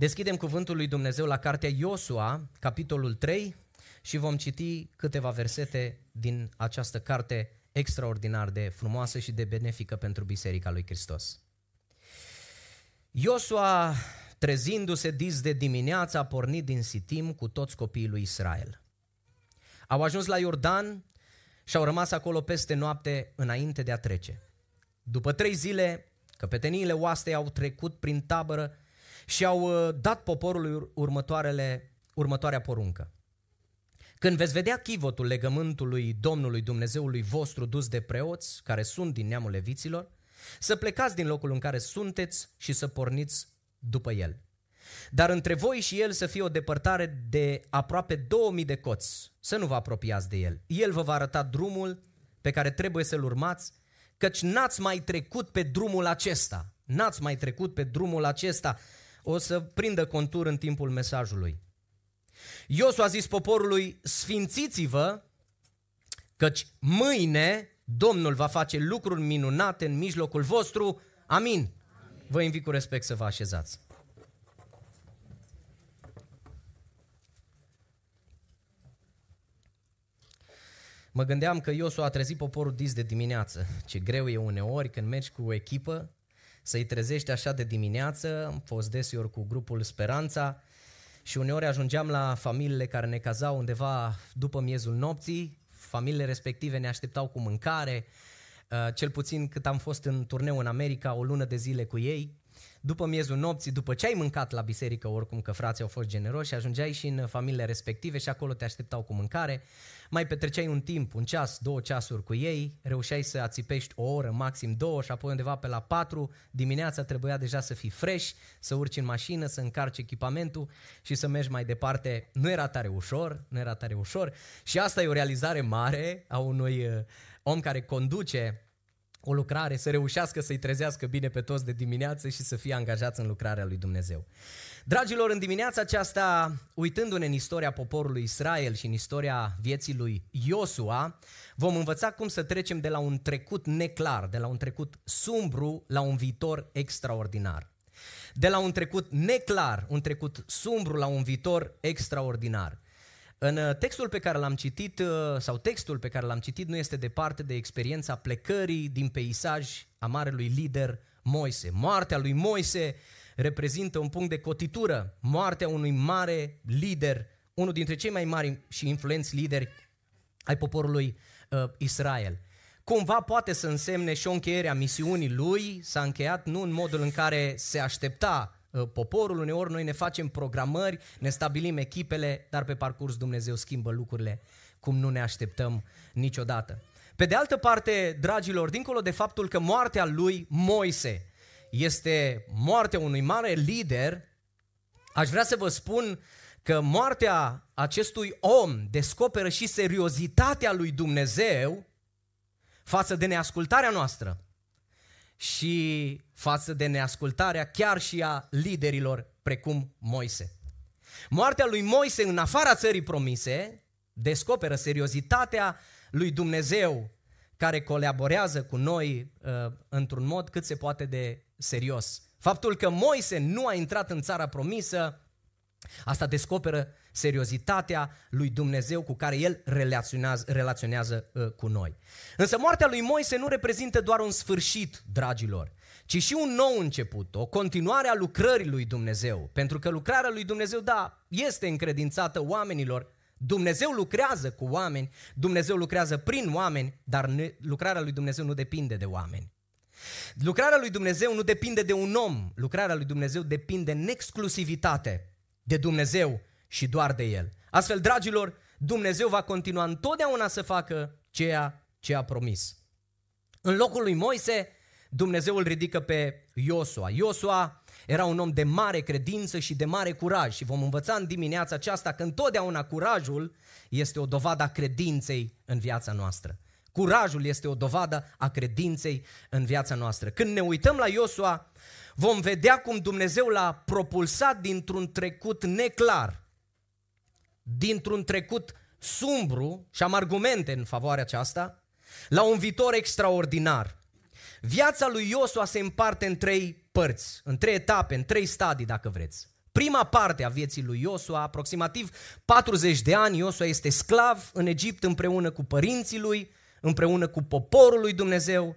Deschidem cuvântul lui Dumnezeu la cartea Iosua, capitolul 3, și vom citi câteva versete din această carte extraordinar de frumoasă și de benefică pentru Biserica lui Hristos. Iosua, trezindu-se dis de dimineață, a pornit din Sitim cu toți copiii lui Israel. Au ajuns la Iordan și au rămas acolo peste noapte înainte de a trece. După trei zile, căpeteniile oastei au trecut prin tabără și au uh, dat poporului următoarele, următoarea poruncă. Când veți vedea chivotul legământului Domnului Dumnezeului vostru dus de preoți, care sunt din neamul leviților, să plecați din locul în care sunteți și să porniți după el. Dar între voi și el să fie o depărtare de aproape 2000 de coți, să nu vă apropiați de el. El vă va arăta drumul pe care trebuie să-l urmați, căci n-ați mai trecut pe drumul acesta. N-ați mai trecut pe drumul acesta. O să prindă contur în timpul mesajului. Iosu a zis poporului, sfințiți-vă, căci mâine Domnul va face lucruri minunate în mijlocul vostru. Amin. Amin. Vă invit cu respect să vă așezați. Mă gândeam că Iosu a trezit poporul dis de dimineață. Ce greu e uneori când mergi cu o echipă să-i trezești așa de dimineață. Am fost deseori cu grupul Speranța și uneori ajungeam la familiile care ne cazau undeva după miezul nopții. Familiile respective ne așteptau cu mâncare, uh, cel puțin cât am fost în turneu în America, o lună de zile cu ei după miezul nopții, după ce ai mâncat la biserică, oricum că frații au fost generoși, ajungeai și în familiile respective și acolo te așteptau cu mâncare, mai petreceai un timp, un ceas, două ceasuri cu ei, reușeai să ațipești o oră, maxim două și apoi undeva pe la patru dimineața trebuia deja să fii fresh, să urci în mașină, să încarci echipamentul și să mergi mai departe. Nu era tare ușor, nu era tare ușor și asta e o realizare mare a unui uh, om care conduce o lucrare, să reușească să-i trezească bine pe toți de dimineață și să fie angajați în lucrarea lui Dumnezeu. Dragilor, în dimineața aceasta, uitându-ne în istoria poporului Israel și în istoria vieții lui Iosua, vom învăța cum să trecem de la un trecut neclar, de la un trecut sumbru, la un viitor extraordinar. De la un trecut neclar, un trecut sumbru, la un viitor extraordinar. În uh, textul pe care l-am citit, uh, sau textul pe care l-am citit, nu este departe de experiența plecării din peisaj a marelui lider Moise. Moartea lui Moise reprezintă un punct de cotitură, moartea unui mare lider, unul dintre cei mai mari și influenți lideri ai poporului uh, Israel. Cumva poate să însemne și o încheiere a misiunii lui, s-a încheiat nu în modul în care se aștepta Uh, poporul, uneori noi ne facem programări, ne stabilim echipele, dar pe parcurs Dumnezeu schimbă lucrurile cum nu ne așteptăm niciodată. Pe de altă parte, dragilor, dincolo de faptul că moartea lui Moise este moartea unui mare lider, aș vrea să vă spun că moartea acestui om descoperă și seriozitatea lui Dumnezeu față de neascultarea noastră și față de neascultarea chiar și a liderilor precum Moise. Moartea lui Moise în afara țării promise descoperă seriozitatea lui Dumnezeu care colaborează cu noi uh, într-un mod cât se poate de serios. Faptul că Moise nu a intrat în țara promisă, asta descoperă seriozitatea lui Dumnezeu cu care el relaționează, relaționează uh, cu noi. Însă moartea lui Moise nu reprezintă doar un sfârșit, dragilor, ci și un nou început, o continuare a lucrării lui Dumnezeu. Pentru că lucrarea lui Dumnezeu, da, este încredințată oamenilor, Dumnezeu lucrează cu oameni, Dumnezeu lucrează prin oameni, dar lucrarea lui Dumnezeu nu depinde de oameni. Lucrarea lui Dumnezeu nu depinde de un om, lucrarea lui Dumnezeu depinde în exclusivitate de Dumnezeu și doar de El. Astfel, dragilor, Dumnezeu va continua întotdeauna să facă ceea ce a promis. În locul lui Moise, Dumnezeu îl ridică pe Iosua. Iosua era un om de mare credință și de mare curaj și vom învăța în dimineața aceasta că întotdeauna curajul este o dovadă a credinței în viața noastră. Curajul este o dovadă a credinței în viața noastră. Când ne uităm la Iosua, vom vedea cum Dumnezeu l-a propulsat dintr-un trecut neclar dintr-un trecut sumbru, și am argumente în favoarea aceasta, la un viitor extraordinar. Viața lui Iosua se împarte în trei părți, în trei etape, în trei stadii, dacă vreți. Prima parte a vieții lui Iosua, aproximativ 40 de ani, Iosua este sclav în Egipt împreună cu părinții lui, împreună cu poporul lui Dumnezeu.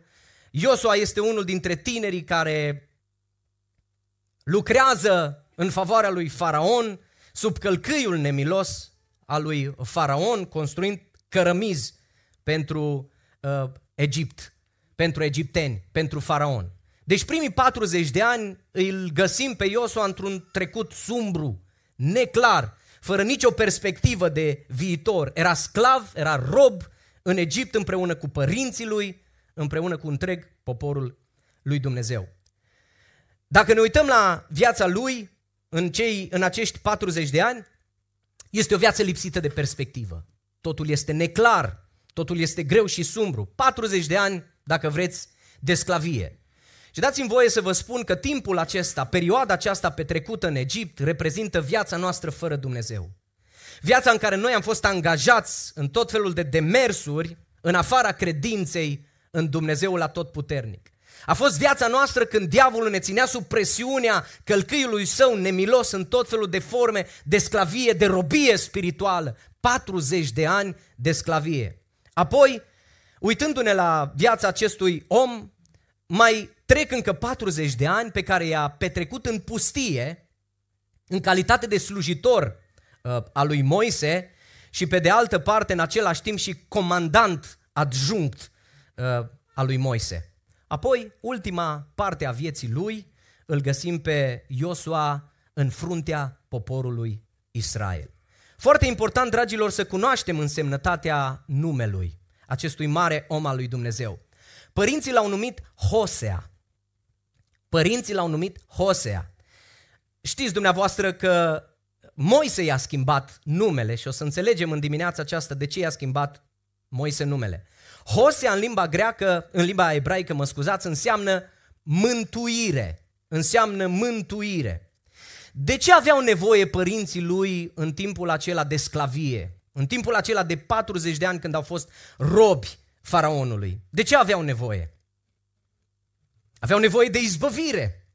Iosua este unul dintre tinerii care lucrează în favoarea lui Faraon, sub călcâiul nemilos al lui Faraon, construind cărămizi pentru uh, Egipt, pentru egipteni, pentru Faraon. Deci primii 40 de ani îl găsim pe Iosua într-un trecut sumbru, neclar, fără nicio perspectivă de viitor. Era sclav, era rob în Egipt împreună cu părinții lui, împreună cu întreg poporul lui Dumnezeu. Dacă ne uităm la viața lui în, cei, în acești 40 de ani, este o viață lipsită de perspectivă. Totul este neclar, totul este greu și sumbru. 40 de ani, dacă vreți, de sclavie. Și dați-mi voie să vă spun că timpul acesta, perioada aceasta petrecută în Egipt, reprezintă viața noastră fără Dumnezeu. Viața în care noi am fost angajați în tot felul de demersuri, în afara credinței în Dumnezeul atotputernic. A fost viața noastră când diavolul ne ținea sub presiunea călcâiului său nemilos în tot felul de forme de sclavie, de robie spirituală. 40 de ani de sclavie. Apoi, uitându-ne la viața acestui om, mai trec încă 40 de ani pe care i-a petrecut în pustie, în calitate de slujitor uh, al lui Moise și pe de altă parte în același timp și comandant adjunct uh, al lui Moise. Apoi, ultima parte a vieții lui, îl găsim pe Iosua în fruntea poporului Israel. Foarte important, dragilor, să cunoaștem însemnătatea numelui acestui mare om al lui Dumnezeu. Părinții l-au numit Hosea. Părinții l-au numit Hosea. Știți dumneavoastră că Moise i-a schimbat numele și o să înțelegem în dimineața aceasta de ce i-a schimbat Moise numele. Hosea în limba greacă, în limba ebraică, mă scuzați, înseamnă mântuire. Înseamnă mântuire. De ce aveau nevoie părinții lui în timpul acela de sclavie? În timpul acela de 40 de ani când au fost robi faraonului. De ce aveau nevoie? Aveau nevoie de izbăvire.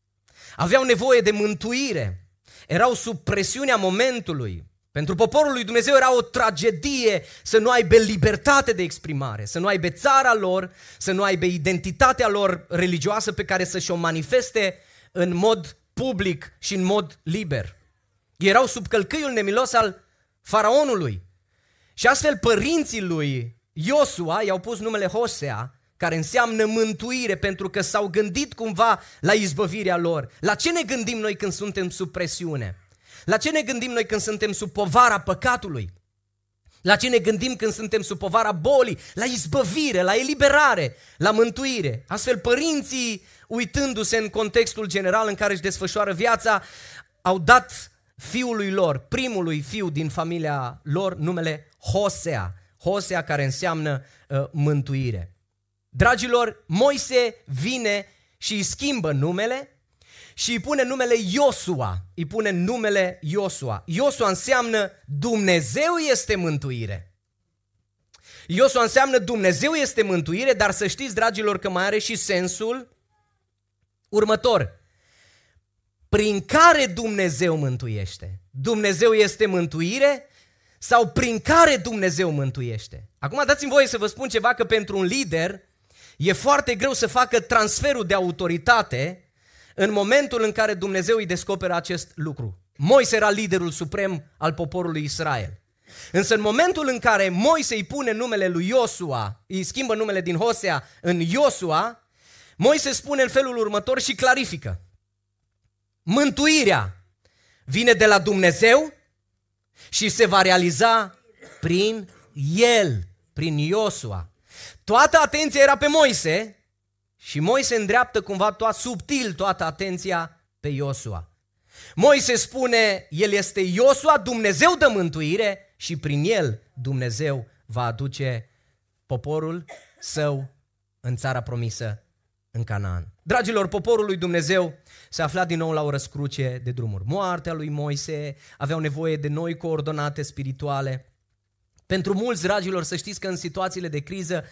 Aveau nevoie de mântuire. Erau sub presiunea momentului. Pentru poporul lui Dumnezeu era o tragedie să nu aibă libertate de exprimare, să nu aibă țara lor, să nu aibă identitatea lor religioasă pe care să și-o manifeste în mod public și în mod liber. Erau sub călcâiul nemilos al faraonului. Și astfel părinții lui Iosua i-au pus numele Hosea, care înseamnă mântuire, pentru că s-au gândit cumva la izbăvirea lor. La ce ne gândim noi când suntem sub presiune? La ce ne gândim noi când suntem sub povara păcatului? La ce ne gândim când suntem sub povara bolii? La izbăvire, la eliberare, la mântuire. Astfel, părinții, uitându-se în contextul general în care își desfășoară viața, au dat fiului lor, primului fiu din familia lor, numele Hosea. Hosea care înseamnă uh, mântuire. Dragilor, Moise vine și îi schimbă numele și îi pune numele Iosua. Îi pune numele Iosua. Iosua înseamnă Dumnezeu este mântuire. Iosua înseamnă Dumnezeu este mântuire, dar să știți, dragilor, că mai are și sensul următor. Prin care Dumnezeu mântuiește? Dumnezeu este mântuire sau prin care Dumnezeu mântuiește? Acum dați-mi voie să vă spun ceva că pentru un lider e foarte greu să facă transferul de autoritate în momentul în care Dumnezeu îi descoperă acest lucru. Moise era liderul suprem al poporului Israel. Însă în momentul în care Moise îi pune numele lui Iosua, îi schimbă numele din Hosea în Iosua, Moise spune în felul următor și clarifică. Mântuirea vine de la Dumnezeu și se va realiza prin el, prin Iosua. Toată atenția era pe Moise, și Moise îndreaptă cumva toat, subtil toată atenția pe Iosua. Moise spune, el este Iosua, Dumnezeu de mântuire și prin el Dumnezeu va aduce poporul său în țara promisă, în Canaan. Dragilor, poporul lui Dumnezeu se afla din nou la o răscruce de drumuri. Moartea lui Moise aveau nevoie de noi coordonate spirituale. Pentru mulți, dragilor, să știți că în situațiile de criză uh,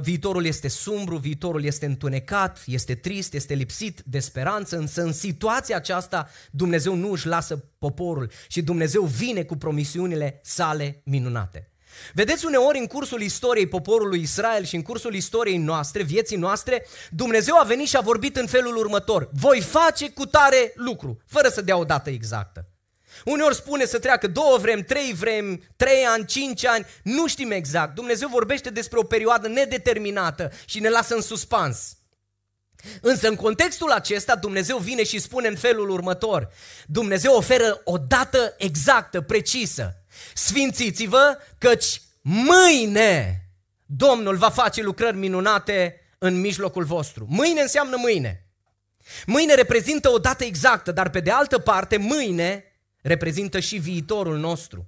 viitorul este sumbru, viitorul este întunecat, este trist, este lipsit de speranță, însă în situația aceasta Dumnezeu nu își lasă poporul și Dumnezeu vine cu promisiunile sale minunate. Vedeți, uneori în cursul istoriei poporului Israel și în cursul istoriei noastre, vieții noastre, Dumnezeu a venit și a vorbit în felul următor. Voi face cu tare lucru, fără să dea o dată exactă. Uneori spune să treacă două vremi, trei vremi, trei ani, cinci ani, nu știm exact. Dumnezeu vorbește despre o perioadă nedeterminată și ne lasă în suspans. Însă în contextul acesta Dumnezeu vine și spune în felul următor. Dumnezeu oferă o dată exactă, precisă. Sfințiți-vă căci mâine Domnul va face lucrări minunate în mijlocul vostru. Mâine înseamnă mâine. Mâine reprezintă o dată exactă, dar pe de altă parte mâine reprezintă și viitorul nostru.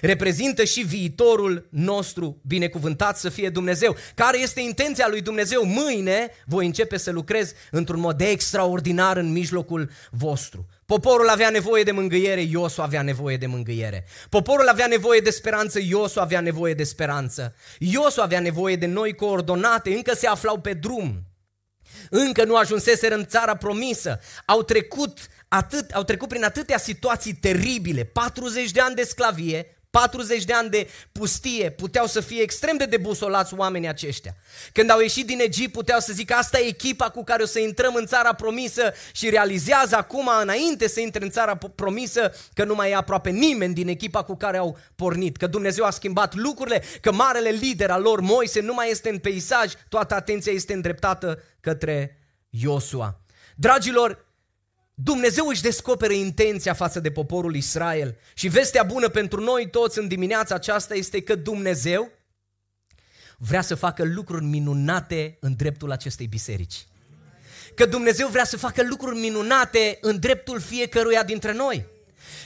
Reprezintă și viitorul nostru, binecuvântat să fie Dumnezeu. Care este intenția lui Dumnezeu? Mâine voi începe să lucrez într-un mod extraordinar în mijlocul vostru. Poporul avea nevoie de mângâiere, Iosu avea nevoie de mângâiere. Poporul avea nevoie de speranță, Iosu avea nevoie de speranță. Iosu avea nevoie de noi coordonate, încă se aflau pe drum. Încă nu ajunseseră în țara promisă. Au trecut, atât, au trecut prin atâtea situații teribile, 40 de ani de sclavie, 40 de ani de pustie puteau să fie extrem de debusolați oamenii aceștia. Când au ieșit din Egipt puteau să zică asta e echipa cu care o să intrăm în țara promisă și realizează acum înainte să intre în țara promisă că nu mai e aproape nimeni din echipa cu care au pornit, că Dumnezeu a schimbat lucrurile, că marele lider al lor, Moise, nu mai este în peisaj, toată atenția este îndreptată către Iosua. Dragilor, Dumnezeu își descoperă intenția față de poporul Israel și vestea bună pentru noi toți în dimineața aceasta este că Dumnezeu vrea să facă lucruri minunate în dreptul acestei biserici. Că Dumnezeu vrea să facă lucruri minunate în dreptul fiecăruia dintre noi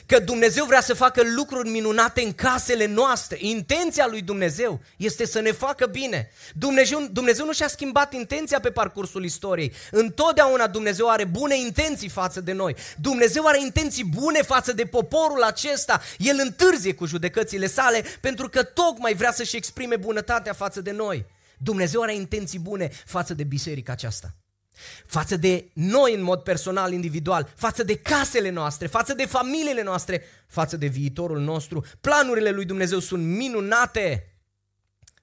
că Dumnezeu vrea să facă lucruri minunate în casele noastre. Intenția lui Dumnezeu este să ne facă bine. Dumnezeu, Dumnezeu nu și-a schimbat intenția pe parcursul istoriei. Întotdeauna Dumnezeu are bune intenții față de noi. Dumnezeu are intenții bune față de poporul acesta. El întârzie cu judecățile sale pentru că tocmai vrea să-și exprime bunătatea față de noi. Dumnezeu are intenții bune față de biserica aceasta față de noi în mod personal, individual, față de casele noastre, față de familiile noastre, față de viitorul nostru. Planurile lui Dumnezeu sunt minunate.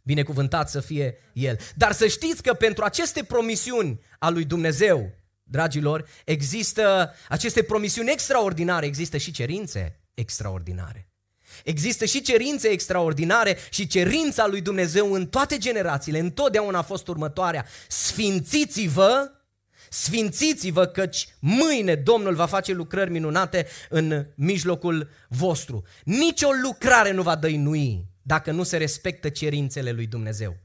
Binecuvântat să fie El. Dar să știți că pentru aceste promisiuni a lui Dumnezeu, dragilor, există aceste promisiuni extraordinare, există și cerințe extraordinare. Există și cerințe extraordinare și cerința lui Dumnezeu în toate generațiile, întotdeauna a fost următoarea. Sfințiți-vă Sfințiți-vă căci mâine Domnul va face lucrări minunate în mijlocul vostru. Nici o lucrare nu va dăinui dacă nu se respectă cerințele lui Dumnezeu.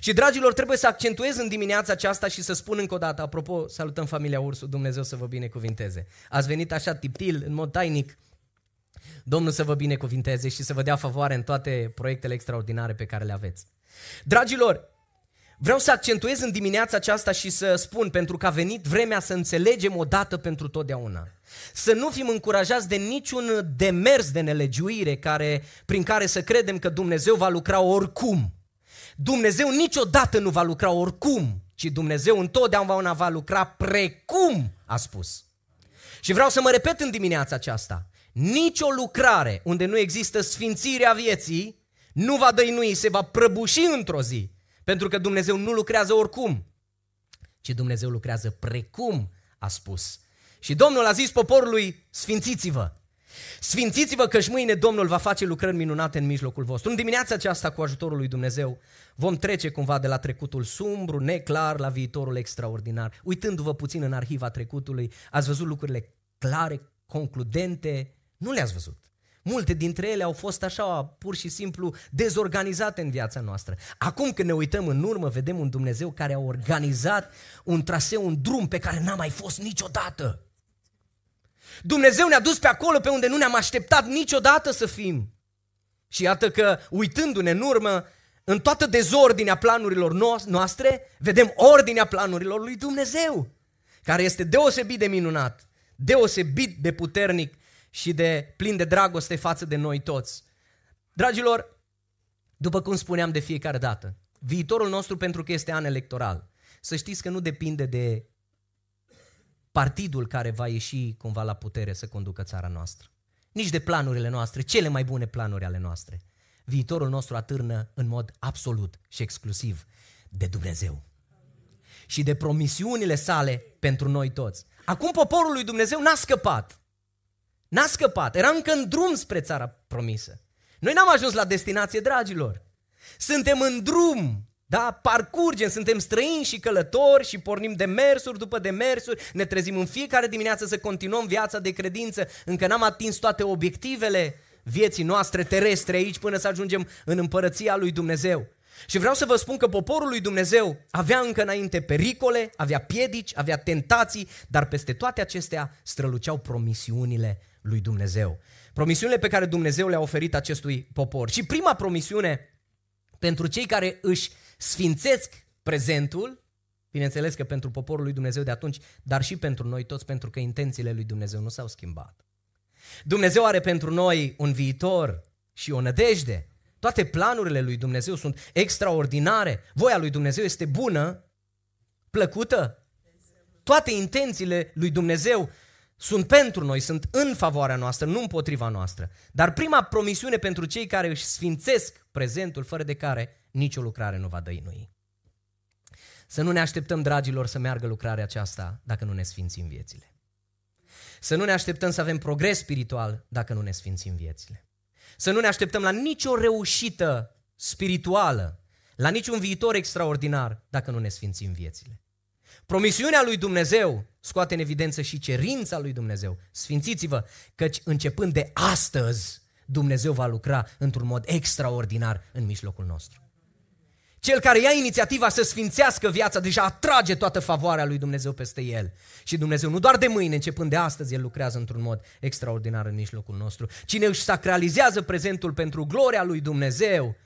Și dragilor, trebuie să accentuez în dimineața aceasta și să spun încă o dată, apropo, salutăm familia Ursu, Dumnezeu să vă binecuvinteze. Ați venit așa tiptil, în mod tainic, Domnul să vă binecuvinteze și să vă dea favoare în toate proiectele extraordinare pe care le aveți. Dragilor, Vreau să accentuez în dimineața aceasta și să spun, pentru că a venit vremea să înțelegem odată pentru totdeauna. Să nu fim încurajați de niciun demers de nelegiuire care, prin care să credem că Dumnezeu va lucra oricum. Dumnezeu niciodată nu va lucra oricum, ci Dumnezeu întotdeauna va lucra precum a spus. Și vreau să mă repet în dimineața aceasta. Nici o lucrare unde nu există sfințirea vieții nu va dăinui, se va prăbuși într-o zi pentru că Dumnezeu nu lucrează oricum, ci Dumnezeu lucrează precum a spus. Și Domnul a zis poporului, sfințiți-vă. Sfințiți-vă că și mâine Domnul va face lucrări minunate în mijlocul vostru. În dimineața aceasta, cu ajutorul lui Dumnezeu, vom trece cumva de la trecutul sumbru, neclar, la viitorul extraordinar. Uitându-vă puțin în arhiva trecutului, ați văzut lucrurile clare, concludente? Nu le-ați văzut. Multe dintre ele au fost așa pur și simplu dezorganizate în viața noastră. Acum când ne uităm în urmă, vedem un Dumnezeu care a organizat un traseu, un drum pe care n-a mai fost niciodată. Dumnezeu ne-a dus pe acolo pe unde nu ne-am așteptat niciodată să fim. Și iată că, uitându-ne în urmă, în toată dezordinea planurilor noastre, vedem ordinea planurilor lui Dumnezeu, care este deosebit de minunat, deosebit de puternic și de plin de dragoste față de noi toți. Dragilor, după cum spuneam de fiecare dată, viitorul nostru pentru că este an electoral. Să știți că nu depinde de partidul care va ieși cumva la putere să conducă țara noastră. Nici de planurile noastre, cele mai bune planuri ale noastre. Viitorul nostru atârnă în mod absolut și exclusiv de Dumnezeu. Și de promisiunile sale pentru noi toți. Acum poporul lui Dumnezeu n-a scăpat. N-a scăpat. Era încă în drum spre țara promisă. Noi n-am ajuns la destinație, dragilor. Suntem în drum da? Parcurgem, suntem străini și călători și pornim de mersuri după de mersuri, ne trezim în fiecare dimineață să continuăm viața de credință, încă n-am atins toate obiectivele vieții noastre terestre aici până să ajungem în împărăția lui Dumnezeu. Și vreau să vă spun că poporul lui Dumnezeu avea încă înainte pericole, avea piedici, avea tentații, dar peste toate acestea străluceau promisiunile lui Dumnezeu. Promisiunile pe care Dumnezeu le-a oferit acestui popor. Și prima promisiune pentru cei care își sfințesc prezentul, bineînțeles că pentru poporul lui Dumnezeu de atunci, dar și pentru noi toți, pentru că intențiile lui Dumnezeu nu s-au schimbat. Dumnezeu are pentru noi un viitor și o nădejde. Toate planurile lui Dumnezeu sunt extraordinare. Voia lui Dumnezeu este bună, plăcută. Toate intențiile lui Dumnezeu sunt pentru noi, sunt în favoarea noastră, nu împotriva noastră. Dar prima promisiune pentru cei care își sfințesc prezentul, fără de care nicio lucrare nu va dăinui. Să nu ne așteptăm, dragilor, să meargă lucrarea aceasta dacă nu ne sfințim viețile. Să nu ne așteptăm să avem progres spiritual dacă nu ne sfințim viețile. Să nu ne așteptăm la nicio reușită spirituală, la niciun viitor extraordinar dacă nu ne sfințim viețile. Promisiunea lui Dumnezeu scoate în evidență și cerința lui Dumnezeu. Sfințiți-vă, căci începând de astăzi, Dumnezeu va lucra într-un mod extraordinar în mijlocul nostru. Cel care ia inițiativa să sfințească viața deja atrage toată favoarea lui Dumnezeu peste el. Și Dumnezeu nu doar de mâine, începând de astăzi, El lucrează într-un mod extraordinar în mijlocul nostru. Cine își sacralizează prezentul pentru gloria lui Dumnezeu,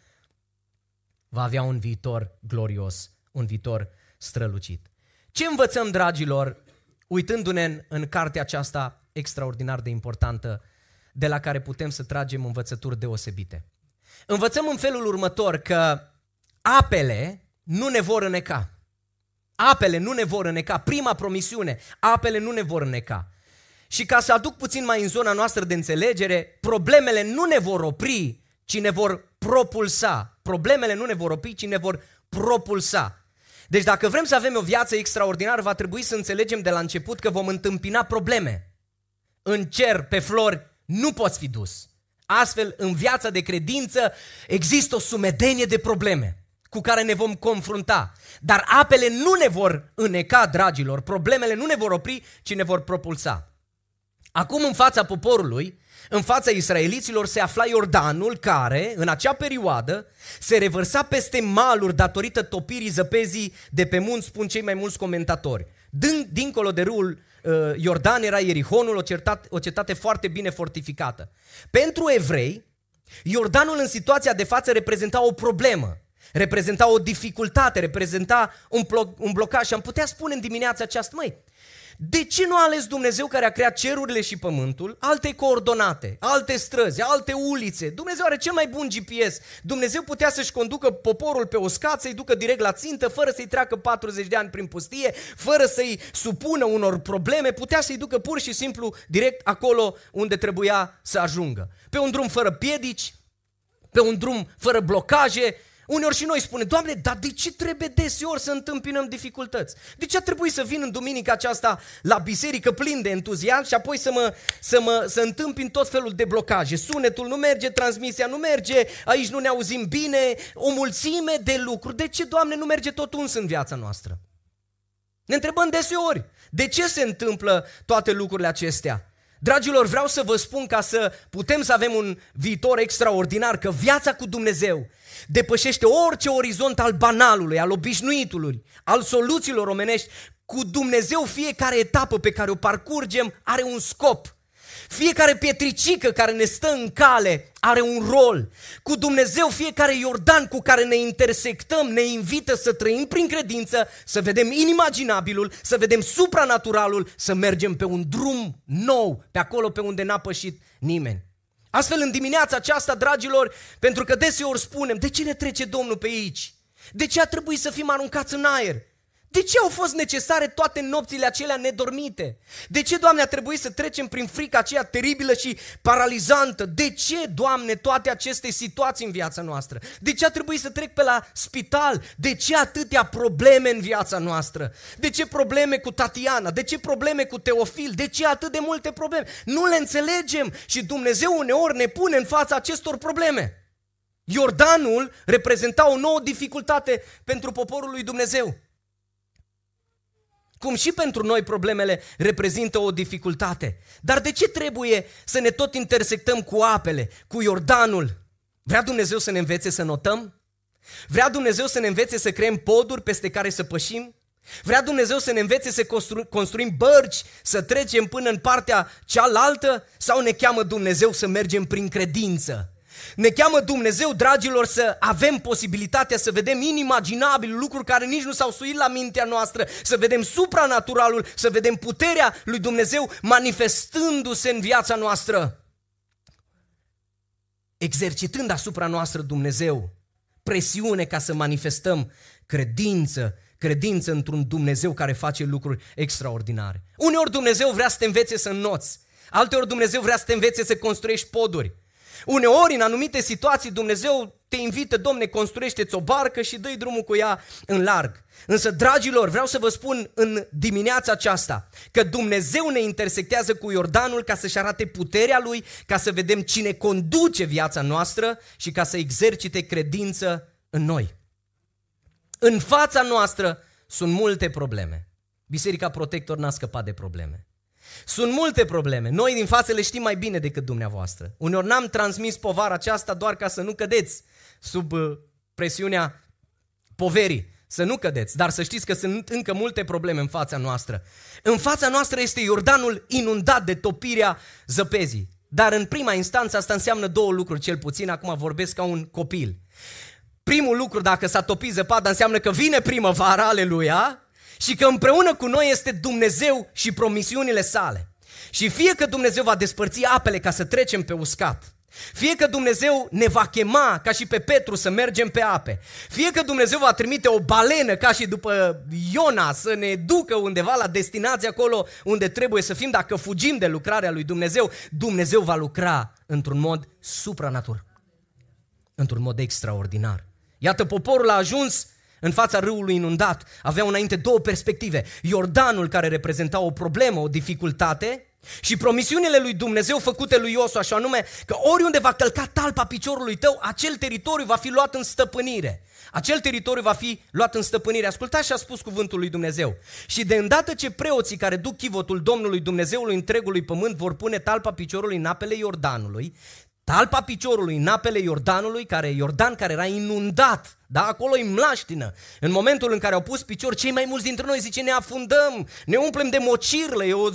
va avea un viitor glorios, un viitor strălucit. Ce învățăm, dragilor, uitându-ne în, în cartea aceasta extraordinar de importantă, de la care putem să tragem învățături deosebite? Învățăm în felul următor că apele nu ne vor îneca. Apele nu ne vor îneca. Prima promisiune, apele nu ne vor îneca. Și ca să aduc puțin mai în zona noastră de înțelegere, problemele nu ne vor opri, ci ne vor propulsa. Problemele nu ne vor opri, ci ne vor propulsa. Deci dacă vrem să avem o viață extraordinară, va trebui să înțelegem de la început că vom întâmpina probleme. În cer, pe flori, nu poți fi dus. Astfel, în viața de credință există o sumedenie de probleme cu care ne vom confrunta. Dar apele nu ne vor îneca, dragilor, problemele nu ne vor opri, ci ne vor propulsa. Acum, în fața poporului, în fața israeliților se afla Iordanul care, în acea perioadă, se revărsa peste maluri datorită topirii zăpezii de pe munți, spun cei mai mulți comentatori. Din, dincolo de râul uh, Iordan era Ierihonul, o, certat, o cetate foarte bine fortificată. Pentru evrei, Iordanul în situația de față reprezenta o problemă reprezenta o dificultate, reprezenta un, blo- un blocaj și am putea spune în dimineața aceasta, măi, de ce nu a ales Dumnezeu care a creat cerurile și pământul, alte coordonate, alte străzi, alte ulițe? Dumnezeu are cel mai bun GPS. Dumnezeu putea să-și conducă poporul pe o scat, să-i ducă direct la țintă, fără să-i treacă 40 de ani prin pustie, fără să-i supună unor probleme, putea să-i ducă pur și simplu direct acolo unde trebuia să ajungă. Pe un drum fără piedici, pe un drum fără blocaje, Uneori și noi spunem, Doamne, dar de ce trebuie deseori să întâmpinăm dificultăți? De ce a trebuit să vin în duminica aceasta la biserică plin de entuziasm și apoi să mă, să mă să întâmpin tot felul de blocaje? Sunetul nu merge, transmisia nu merge, aici nu ne auzim bine, o mulțime de lucruri. De ce, Doamne, nu merge tot uns în viața noastră? Ne întrebăm deseori, de ce se întâmplă toate lucrurile acestea? Dragilor, vreau să vă spun ca să putem să avem un viitor extraordinar, că viața cu Dumnezeu depășește orice orizont al banalului, al obișnuitului, al soluțiilor omenești. Cu Dumnezeu fiecare etapă pe care o parcurgem are un scop. Fiecare pietricică care ne stă în cale are un rol. Cu Dumnezeu fiecare Iordan cu care ne intersectăm ne invită să trăim prin credință, să vedem inimaginabilul, să vedem supranaturalul, să mergem pe un drum nou, pe acolo pe unde n-a pășit nimeni. Astfel, în dimineața aceasta, dragilor, pentru că deseori spunem, de ce ne trece Domnul pe aici? De ce a trebuit să fim aruncați în aer? De ce au fost necesare toate nopțile acelea nedormite? De ce, Doamne, a trebuit să trecem prin frica aceea teribilă și paralizantă? De ce, Doamne, toate aceste situații în viața noastră? De ce a trebuit să trec pe la spital? De ce atâtea probleme în viața noastră? De ce probleme cu Tatiana? De ce probleme cu Teofil? De ce atât de multe probleme? Nu le înțelegem și Dumnezeu uneori ne pune în fața acestor probleme. Iordanul reprezenta o nouă dificultate pentru poporul lui Dumnezeu. Cum și pentru noi problemele reprezintă o dificultate. Dar de ce trebuie să ne tot intersectăm cu apele, cu Iordanul? Vrea Dumnezeu să ne învețe să notăm? Vrea Dumnezeu să ne învețe să creăm poduri peste care să pășim? Vrea Dumnezeu să ne învețe să constru- construim bărci, să trecem până în partea cealaltă? Sau ne cheamă Dumnezeu să mergem prin credință? Ne cheamă Dumnezeu, dragilor, să avem posibilitatea să vedem inimaginabil lucruri care nici nu s-au suit la mintea noastră, să vedem supranaturalul, să vedem puterea lui Dumnezeu manifestându-se în viața noastră. Exercitând asupra noastră Dumnezeu presiune ca să manifestăm credință, credință într-un Dumnezeu care face lucruri extraordinare. Uneori Dumnezeu vrea să te învețe să înnoți, alteori Dumnezeu vrea să te învețe să construiești poduri. Uneori, în anumite situații, Dumnezeu te invită, domne, construiește-ți o barcă și dă drumul cu ea în larg. Însă, dragilor, vreau să vă spun în dimineața aceasta că Dumnezeu ne intersectează cu Iordanul ca să-și arate puterea Lui, ca să vedem cine conduce viața noastră și ca să exercite credință în noi. În fața noastră sunt multe probleme. Biserica Protector n-a scăpat de probleme. Sunt multe probleme. Noi din față le știm mai bine decât dumneavoastră. Uneori n-am transmis povara aceasta doar ca să nu cădeți sub uh, presiunea poverii. Să nu cădeți, dar să știți că sunt încă multe probleme în fața noastră. În fața noastră este Iordanul inundat de topirea zăpezii. Dar în prima instanță asta înseamnă două lucruri, cel puțin acum vorbesc ca un copil. Primul lucru, dacă s-a topit zăpada, înseamnă că vine primăvara, aleluia, și că împreună cu noi este Dumnezeu și promisiunile sale. Și fie că Dumnezeu va despărți apele ca să trecem pe uscat, fie că Dumnezeu ne va chema ca și pe Petru să mergem pe ape, fie că Dumnezeu va trimite o balenă ca și după Iona să ne ducă undeva la destinație acolo unde trebuie să fim dacă fugim de lucrarea lui Dumnezeu, Dumnezeu va lucra într-un mod supranatural, într-un mod extraordinar. Iată, poporul a ajuns în fața râului inundat, aveau înainte două perspective. Iordanul care reprezenta o problemă, o dificultate și promisiunile lui Dumnezeu făcute lui Iosua, așa anume că oriunde va călca talpa piciorului tău, acel teritoriu va fi luat în stăpânire. Acel teritoriu va fi luat în stăpânire. Ascultați și a spus cuvântul lui Dumnezeu. Și de îndată ce preoții care duc chivotul Domnului Dumnezeului întregului pământ vor pune talpa piciorului în apele Iordanului, talpa piciorului în apele Iordanului, care Iordan care era inundat, da, acolo e mlaștină. În momentul în care au pus picior, cei mai mulți dintre noi zice ne afundăm, ne umplem de mocirlă, e o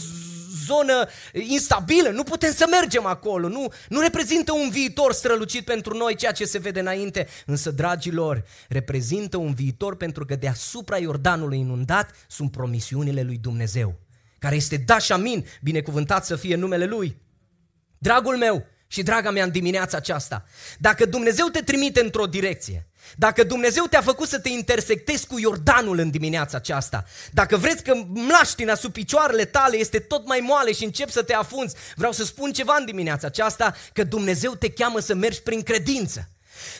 zonă instabilă, nu putem să mergem acolo, nu, nu reprezintă un viitor strălucit pentru noi ceea ce se vede înainte, însă, dragilor, reprezintă un viitor pentru că deasupra Iordanului inundat sunt promisiunile lui Dumnezeu, care este daș și amin, binecuvântat să fie numele Lui. Dragul meu, și draga mea, în dimineața aceasta, dacă Dumnezeu te trimite într-o direcție, dacă Dumnezeu te-a făcut să te intersectezi cu Iordanul în dimineața aceasta, dacă vreți că mlaștina sub picioarele tale este tot mai moale și încep să te afunzi, vreau să spun ceva în dimineața aceasta, că Dumnezeu te cheamă să mergi prin credință.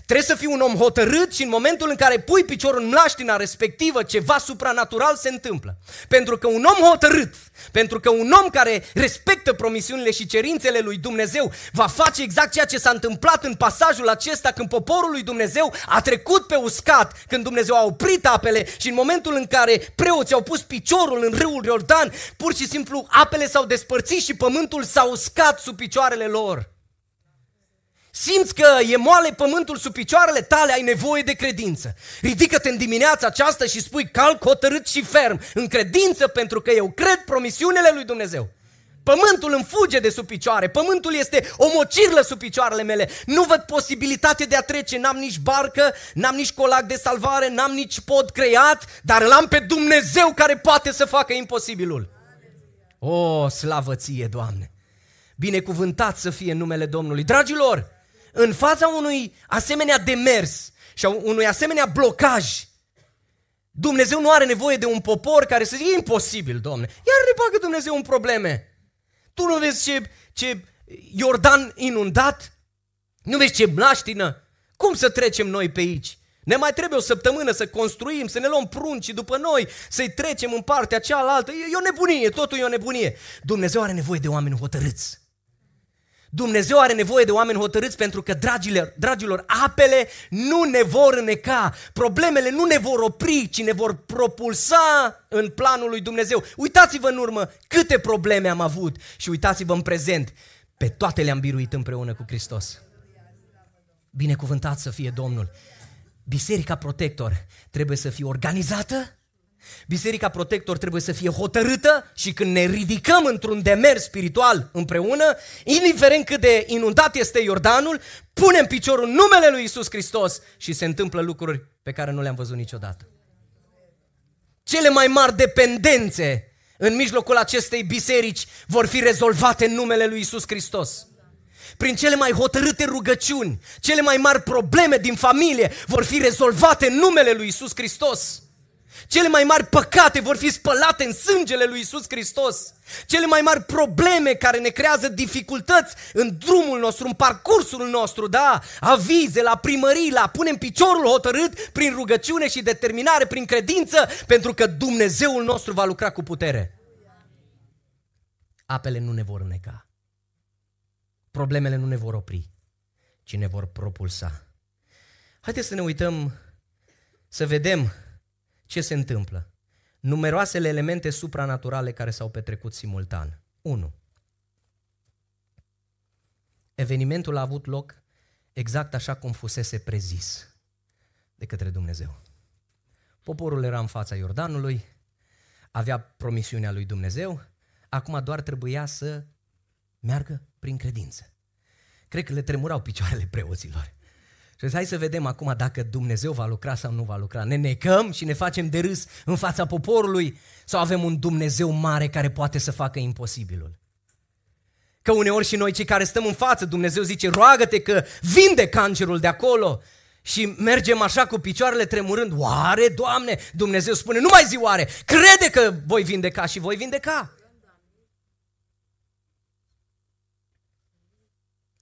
Trebuie să fii un om hotărât și în momentul în care pui piciorul în mlaștina respectivă, ceva supranatural se întâmplă. Pentru că un om hotărât, pentru că un om care respectă promisiunile și cerințele lui Dumnezeu va face exact ceea ce s-a întâmplat în pasajul acesta când poporul lui Dumnezeu a trecut pe uscat, când Dumnezeu a oprit apele și în momentul în care preoții au pus piciorul în râul Iordan, pur și simplu apele s-au despărțit și pământul s-a uscat sub picioarele lor. Simți că e moale pământul sub picioarele tale, ai nevoie de credință. Ridică-te în dimineața aceasta și spui calc, hotărât și ferm, în credință pentru că eu cred promisiunile lui Dumnezeu. Pământul îmi fuge de sub picioare, pământul este o mocirlă sub picioarele mele. Nu văd posibilitate de a trece, n-am nici barcă, n-am nici colac de salvare, n-am nici pod creat, dar l-am pe Dumnezeu care poate să facă imposibilul. O, slavă ție, Doamne! Binecuvântat să fie numele Domnului. Dragilor, în fața unui asemenea demers și a unui asemenea blocaj, Dumnezeu nu are nevoie de un popor care să zică, e imposibil, Domne. Iar ne bagă Dumnezeu în probleme. Tu nu vezi ce, ce Iordan inundat? Nu vezi ce mlaștină? Cum să trecem noi pe aici? Ne mai trebuie o săptămână să construim, să ne luăm prunci după noi, să-i trecem în partea cealaltă. E o nebunie, totul e o nebunie. Dumnezeu are nevoie de oameni hotărâți. Dumnezeu are nevoie de oameni hotărâți pentru că, dragilor, dragilor, apele nu ne vor îneca, problemele nu ne vor opri, ci ne vor propulsa în planul lui Dumnezeu. Uitați-vă în urmă câte probleme am avut și uitați-vă în prezent, pe toate le-am biruit împreună cu Hristos. Binecuvântat să fie Domnul. Biserica Protector trebuie să fie organizată, Biserica Protector trebuie să fie hotărâtă și când ne ridicăm într-un demers spiritual împreună, indiferent cât de inundat este Iordanul, punem piciorul în numele lui Isus Hristos și se întâmplă lucruri pe care nu le-am văzut niciodată. Cele mai mari dependențe în mijlocul acestei biserici vor fi rezolvate în numele lui Isus Hristos prin cele mai hotărâte rugăciuni, cele mai mari probleme din familie vor fi rezolvate în numele lui Isus Hristos. Cele mai mari păcate vor fi spălate în sângele lui Isus Hristos. Cele mai mari probleme care ne creează dificultăți în drumul nostru, în parcursul nostru, da, avize la primării, la punem piciorul hotărât prin rugăciune și determinare, prin credință, pentru că Dumnezeul nostru va lucra cu putere. Apele nu ne vor îneca. Problemele nu ne vor opri, ci ne vor propulsa. Haideți să ne uităm, să vedem ce se întâmplă. Numeroasele elemente supranaturale care s-au petrecut simultan. 1. Evenimentul a avut loc exact așa cum fusese prezis de către Dumnezeu. Poporul era în fața Iordanului, avea promisiunea lui Dumnezeu, acum doar trebuia să meargă prin credință. Cred că le tremurau picioarele preoților. Și hai să vedem acum dacă Dumnezeu va lucra sau nu va lucra. Ne necăm și ne facem de râs în fața poporului sau avem un Dumnezeu mare care poate să facă imposibilul. Că uneori și noi cei care stăm în față, Dumnezeu zice, roagă-te că vinde cancerul de acolo. Și mergem așa cu picioarele tremurând. Oare, Doamne? Dumnezeu spune, nu mai zi oare, crede că voi vindeca și voi vindeca.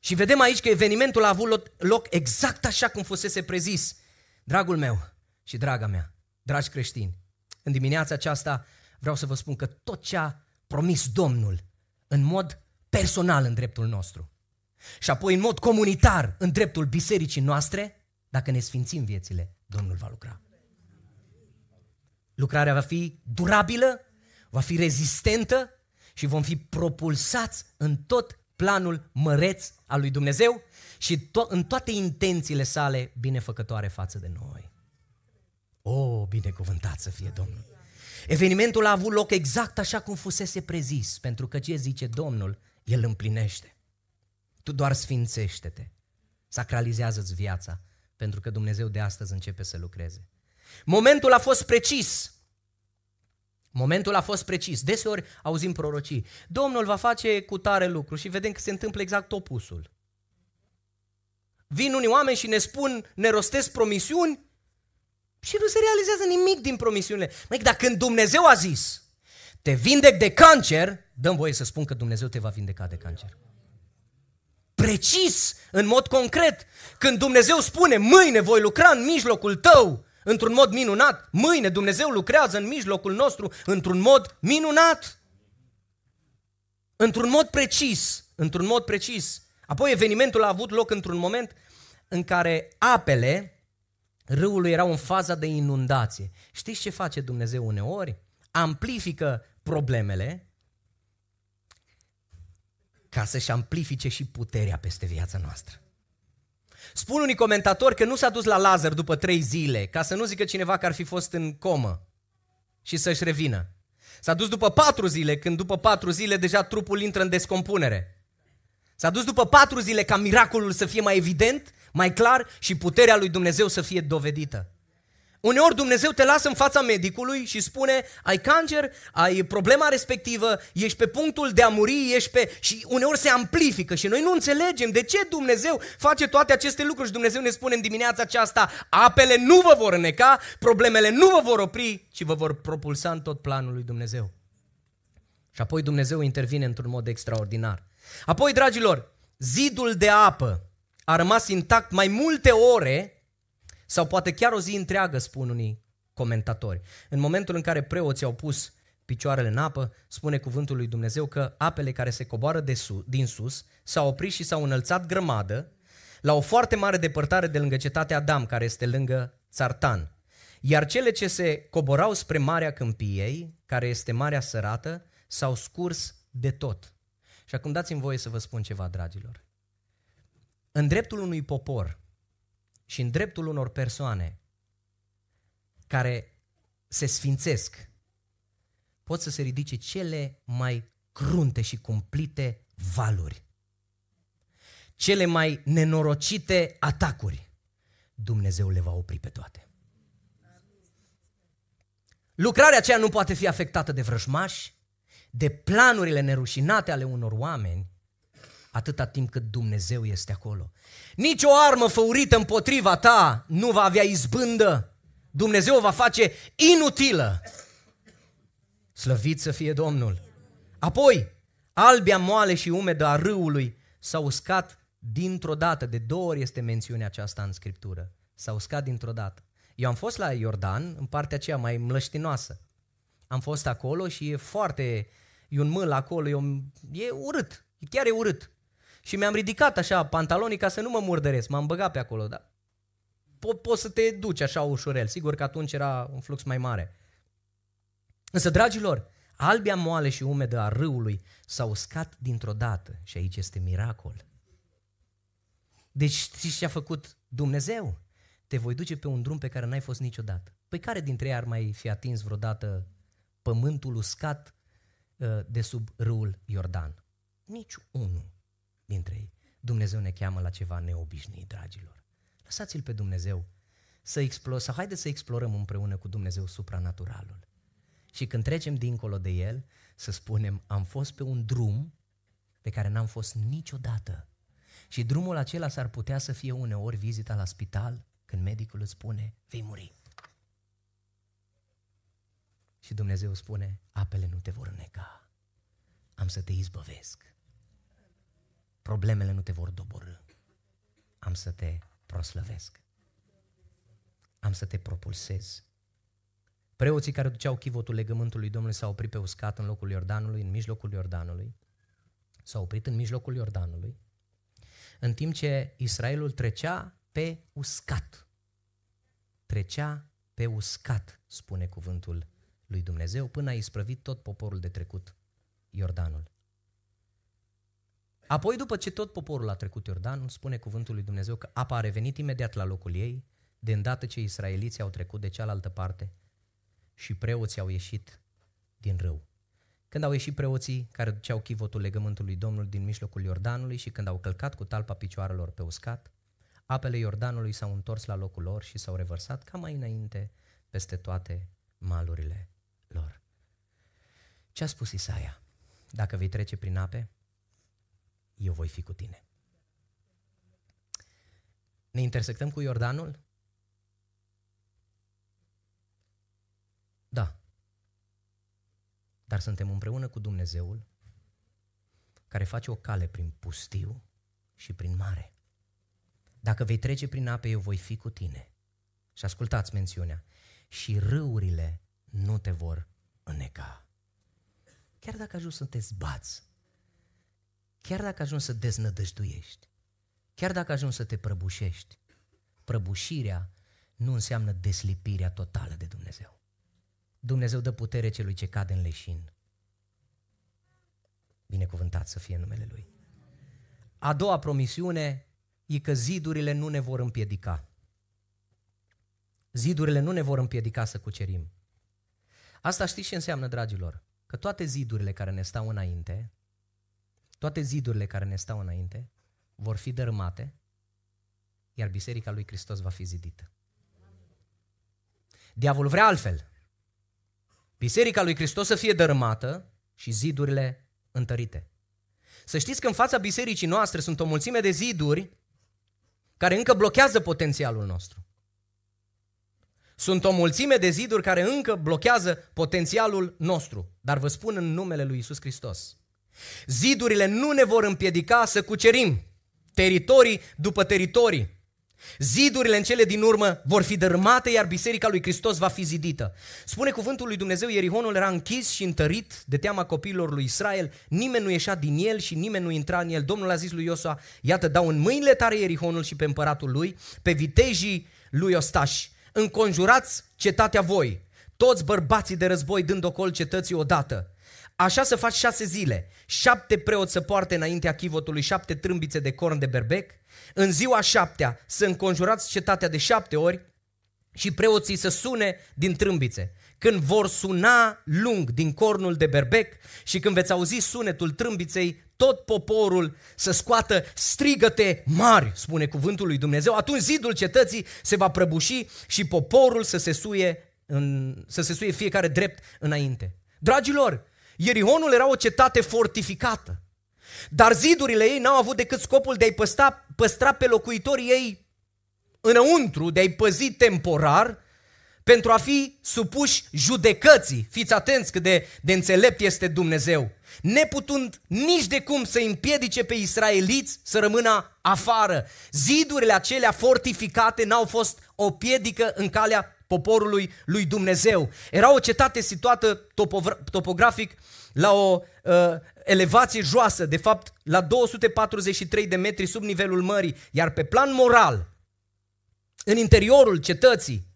Și vedem aici că evenimentul a avut loc exact așa cum fusese prezis. Dragul meu și draga mea, dragi creștini, în dimineața aceasta vreau să vă spun că tot ce a promis Domnul în mod personal în dreptul nostru și apoi în mod comunitar în dreptul bisericii noastre, dacă ne sfințim viețile, Domnul va lucra. Lucrarea va fi durabilă, va fi rezistentă și vom fi propulsați în tot planul măreț al lui Dumnezeu și to- în toate intențiile sale binefăcătoare față de noi. O, oh, binecuvântat să fie Domnul! Evenimentul a avut loc exact așa cum fusese prezis, pentru că ce zice Domnul, El împlinește. Tu doar sfințește-te, sacralizează-ți viața, pentru că Dumnezeu de astăzi începe să lucreze. Momentul a fost precis, Momentul a fost precis. Deseori auzim prorocii. Domnul va face cu tare lucru și vedem că se întâmplă exact opusul. Vin unii oameni și ne spun, ne rostesc promisiuni și nu se realizează nimic din promisiunile. Măi, dar când Dumnezeu a zis, te vindec de cancer, dăm voie să spun că Dumnezeu te va vindeca de cancer. Precis, în mod concret, când Dumnezeu spune, mâine voi lucra în mijlocul tău, într-un mod minunat. Mâine Dumnezeu lucrează în mijlocul nostru într-un mod minunat. Într-un mod precis, într-un mod precis. Apoi evenimentul a avut loc într-un moment în care apele râului erau în faza de inundație. Știți ce face Dumnezeu uneori? Amplifică problemele ca să-și amplifice și puterea peste viața noastră. Spun unii comentatori că nu s-a dus la Lazar după trei zile, ca să nu zică cineva că ar fi fost în comă și să-și revină. S-a dus după patru zile, când după patru zile deja trupul intră în descompunere. S-a dus după patru zile ca miracolul să fie mai evident, mai clar și puterea lui Dumnezeu să fie dovedită. Uneori Dumnezeu te lasă în fața medicului și spune, ai cancer, ai problema respectivă, ești pe punctul de a muri, ești pe... și uneori se amplifică și noi nu înțelegem de ce Dumnezeu face toate aceste lucruri și Dumnezeu ne spune în dimineața aceasta, apele nu vă vor îneca, problemele nu vă vor opri, ci vă vor propulsa în tot planul lui Dumnezeu. Și apoi Dumnezeu intervine într-un mod extraordinar. Apoi, dragilor, zidul de apă a rămas intact mai multe ore sau poate chiar o zi întreagă, spun unii comentatori. În momentul în care preoții au pus picioarele în apă, spune cuvântul lui Dumnezeu că apele care se coboară de sus, din sus s-au oprit și s-au înălțat grămadă la o foarte mare depărtare de lângă cetatea Adam, care este lângă Țartan. Iar cele ce se coborau spre Marea Câmpiei, care este Marea Sărată, s-au scurs de tot. Și acum dați-mi voie să vă spun ceva, dragilor. În dreptul unui popor și în dreptul unor persoane care se sfințesc, pot să se ridice cele mai crunte și cumplite valuri, cele mai nenorocite atacuri. Dumnezeu le va opri pe toate. Lucrarea aceea nu poate fi afectată de vrăjmași, de planurile nerușinate ale unor oameni, atâta timp cât Dumnezeu este acolo. Nici o armă făurită împotriva ta nu va avea izbândă. Dumnezeu o va face inutilă. Slăvit să fie Domnul. Apoi, albia moale și umedă a râului s-a uscat dintr-o dată. De două ori este mențiunea aceasta în Scriptură. S-a uscat dintr-o dată. Eu am fost la Iordan, în partea aceea mai mlăștinoasă. Am fost acolo și e foarte... E un mâl acolo, e, un, e urât. Chiar e urât. Și mi-am ridicat așa pantalonii ca să nu mă murdăresc. M-am băgat pe acolo, dar po- poți să te duci așa ușurel. Sigur că atunci era un flux mai mare. Însă, dragilor, albia moale și umedă a râului s-a uscat dintr-o dată. Și aici este miracol. Deci știți ce a făcut Dumnezeu? Te voi duce pe un drum pe care n-ai fost niciodată. Păi care dintre ei ar mai fi atins vreodată pământul uscat uh, de sub râul Iordan? Nici unul dintre ei. Dumnezeu ne cheamă la ceva neobișnuit, dragilor. Lăsați-l pe Dumnezeu să explorăm, sau haideți să explorăm împreună cu Dumnezeu supranaturalul. Și când trecem dincolo de el, să spunem, am fost pe un drum pe care n-am fost niciodată. Și drumul acela s-ar putea să fie uneori vizita la spital, când medicul îți spune, vei muri. Și Dumnezeu spune, apele nu te vor neca, am să te izbăvesc problemele nu te vor doborâ. Am să te proslăvesc. Am să te propulsez. Preoții care duceau chivotul legământului Domnului s-au oprit pe uscat în locul Iordanului, în mijlocul Iordanului. S-au oprit în mijlocul Iordanului, în timp ce Israelul trecea pe uscat. Trecea pe uscat, spune cuvântul lui Dumnezeu, până a isprăvit tot poporul de trecut Iordanul. Apoi, după ce tot poporul a trecut Iordanul, spune cuvântul lui Dumnezeu că apa a revenit imediat la locul ei, de îndată ce israeliții au trecut de cealaltă parte și preoții au ieșit din râu. Când au ieșit preoții care duceau chivotul legământului Domnului din mijlocul Iordanului și când au călcat cu talpa picioarelor pe uscat, apele Iordanului s-au întors la locul lor și s-au revărsat ca mai înainte peste toate malurile lor. Ce a spus Isaia? Dacă vei trece prin ape, eu voi fi cu tine. Ne intersectăm cu Iordanul? Da. Dar suntem împreună cu Dumnezeul care face o cale prin pustiu și prin mare. Dacă vei trece prin ape, eu voi fi cu tine. Și ascultați mențiunea. Și râurile nu te vor îneca. Chiar dacă ajungi să te zbați Chiar dacă ajungi să deznădăjduiești, chiar dacă ajungi să te prăbușești, prăbușirea nu înseamnă deslipirea totală de Dumnezeu. Dumnezeu dă putere celui ce cade în leșin. Binecuvântat să fie numele Lui. A doua promisiune e că zidurile nu ne vor împiedica. Zidurile nu ne vor împiedica să cucerim. Asta știți ce înseamnă, dragilor? Că toate zidurile care ne stau înainte toate zidurile care ne stau înainte vor fi dărâmate, iar Biserica lui Hristos va fi zidită. Diavolul vrea altfel. Biserica lui Hristos să fie dărâmată și zidurile întărite. Să știți că în fața bisericii noastre sunt o mulțime de ziduri care încă blochează potențialul nostru. Sunt o mulțime de ziduri care încă blochează potențialul nostru, dar vă spun în numele lui Isus Hristos. Zidurile nu ne vor împiedica să cucerim teritorii după teritorii. Zidurile în cele din urmă vor fi dărâmate, iar biserica lui Hristos va fi zidită. Spune cuvântul lui Dumnezeu, Ierihonul era închis și întărit de teama copiilor lui Israel, nimeni nu ieșea din el și nimeni nu intra în el. Domnul a zis lui Iosua, iată dau în mâinile tare Ierihonul și pe împăratul lui, pe vitejii lui Ostași. Înconjurați cetatea voi, toți bărbații de război dând ocol cetății odată. Așa să faci șase zile. Șapte preoți să poarte înaintea chivotului șapte trâmbițe de corn de berbec. În ziua șaptea să înconjurați cetatea de șapte ori și preoții să sune din trâmbițe. Când vor suna lung din cornul de berbec și când veți auzi sunetul trâmbiței, tot poporul să scoată strigăte mari, spune cuvântul lui Dumnezeu, atunci zidul cetății se va prăbuși și poporul să se suie, în, să se suie fiecare drept înainte. Dragilor, Ierihonul era o cetate fortificată. Dar zidurile ei n-au avut decât scopul de a-i păstra, păstra pe locuitorii ei înăuntru, de a-i păzi temporar, pentru a fi supuși judecății. Fiți atenți cât de, de înțelept este Dumnezeu. Neputând nici de cum să împiedice pe israeliți să rămână afară. Zidurile acelea fortificate n-au fost o piedică în calea poporului lui Dumnezeu. Era o cetate situată topografic la o uh, elevație joasă, de fapt la 243 de metri sub nivelul mării, iar pe plan moral, în interiorul cetății,